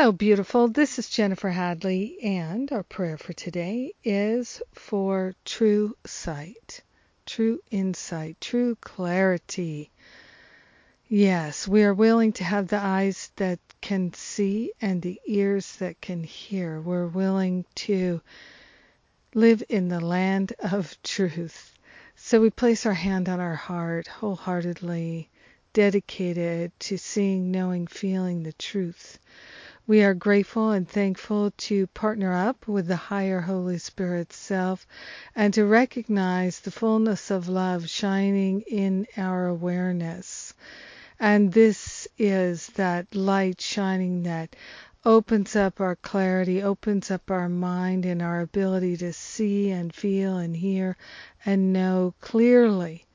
Hello, beautiful. This is Jennifer Hadley, and our prayer for today is for true sight, true insight, true clarity. Yes, we are willing to have the eyes that can see and the ears that can hear. We're willing to live in the land of truth. So we place our hand on our heart wholeheartedly, dedicated to seeing, knowing, feeling the truth. We are grateful and thankful to partner up with the higher Holy Spirit self and to recognize the fullness of love shining in our awareness. And this is that light shining that opens up our clarity, opens up our mind and our ability to see and feel and hear and know clearly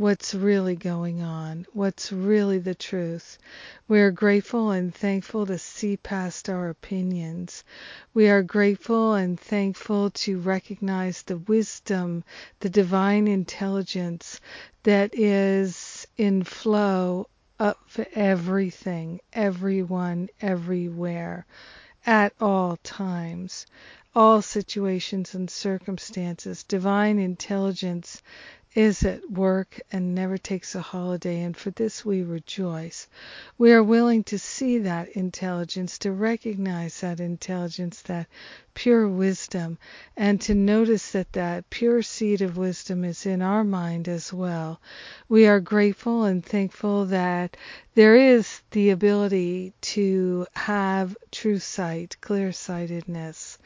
what's really going on, what's really the truth. We are grateful and thankful to see past our opinions. We are grateful and thankful to recognize the wisdom, the divine intelligence that is in flow of everything, everyone, everywhere, at all times all situations and circumstances. Divine intelligence is at work and never takes a holiday, and for this we rejoice. We are willing to see that intelligence, to recognize that intelligence, that pure wisdom, and to notice that that pure seed of wisdom is in our mind as well. We are grateful and thankful that there is the ability to have true sight, clear sightedness,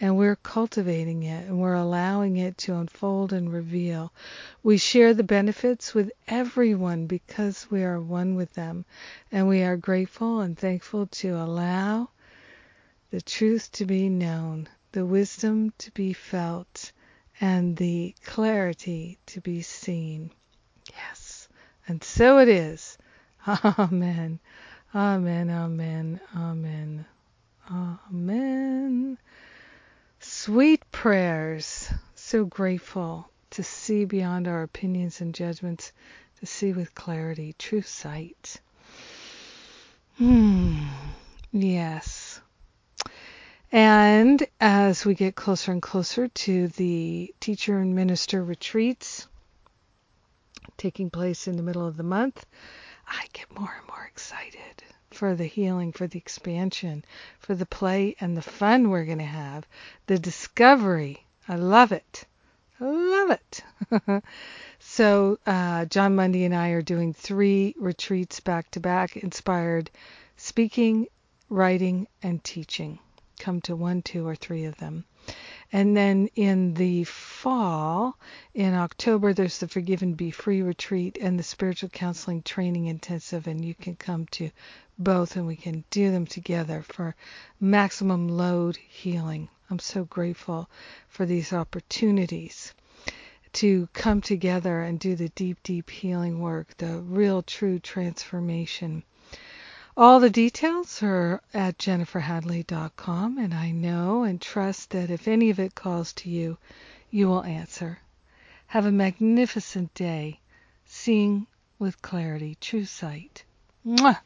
and we're cultivating it and we're allowing it to unfold and reveal. We share the benefits with everyone because we are one with them, and we are grateful and thankful to allow the truth to be known, the wisdom to be felt, and the clarity to be seen. Yes, and so it is. Amen. Amen. Amen. Amen. Amen. Sweet prayers. So grateful to see beyond our opinions and judgments, to see with clarity, true sight. Hmm. Yes. And as we get closer and closer to the teacher and minister retreats taking place in the middle of the month, I get more and more excited for the healing, for the expansion, for the play and the fun we're going to have, the discovery. I love it. I love it. so, uh, Jon Mundy and I are doing three retreats back to back, inspired speaking, writing, and teaching. Come to one, two, or three of them. And then in the fall, in October, there's the Forgive and Be Free retreat and the Spiritual Counseling Training Intensive, and you can come to both and we can do them together for maximum load healing. I'm so grateful for these opportunities to come together and do the deep, deep healing work, the real, true transformation. All the details are at jenniferhadley.com, and I know and trust that if any of it calls to you, you will answer. Have a magnificent day, seeing with clarity, true sight. Mwah!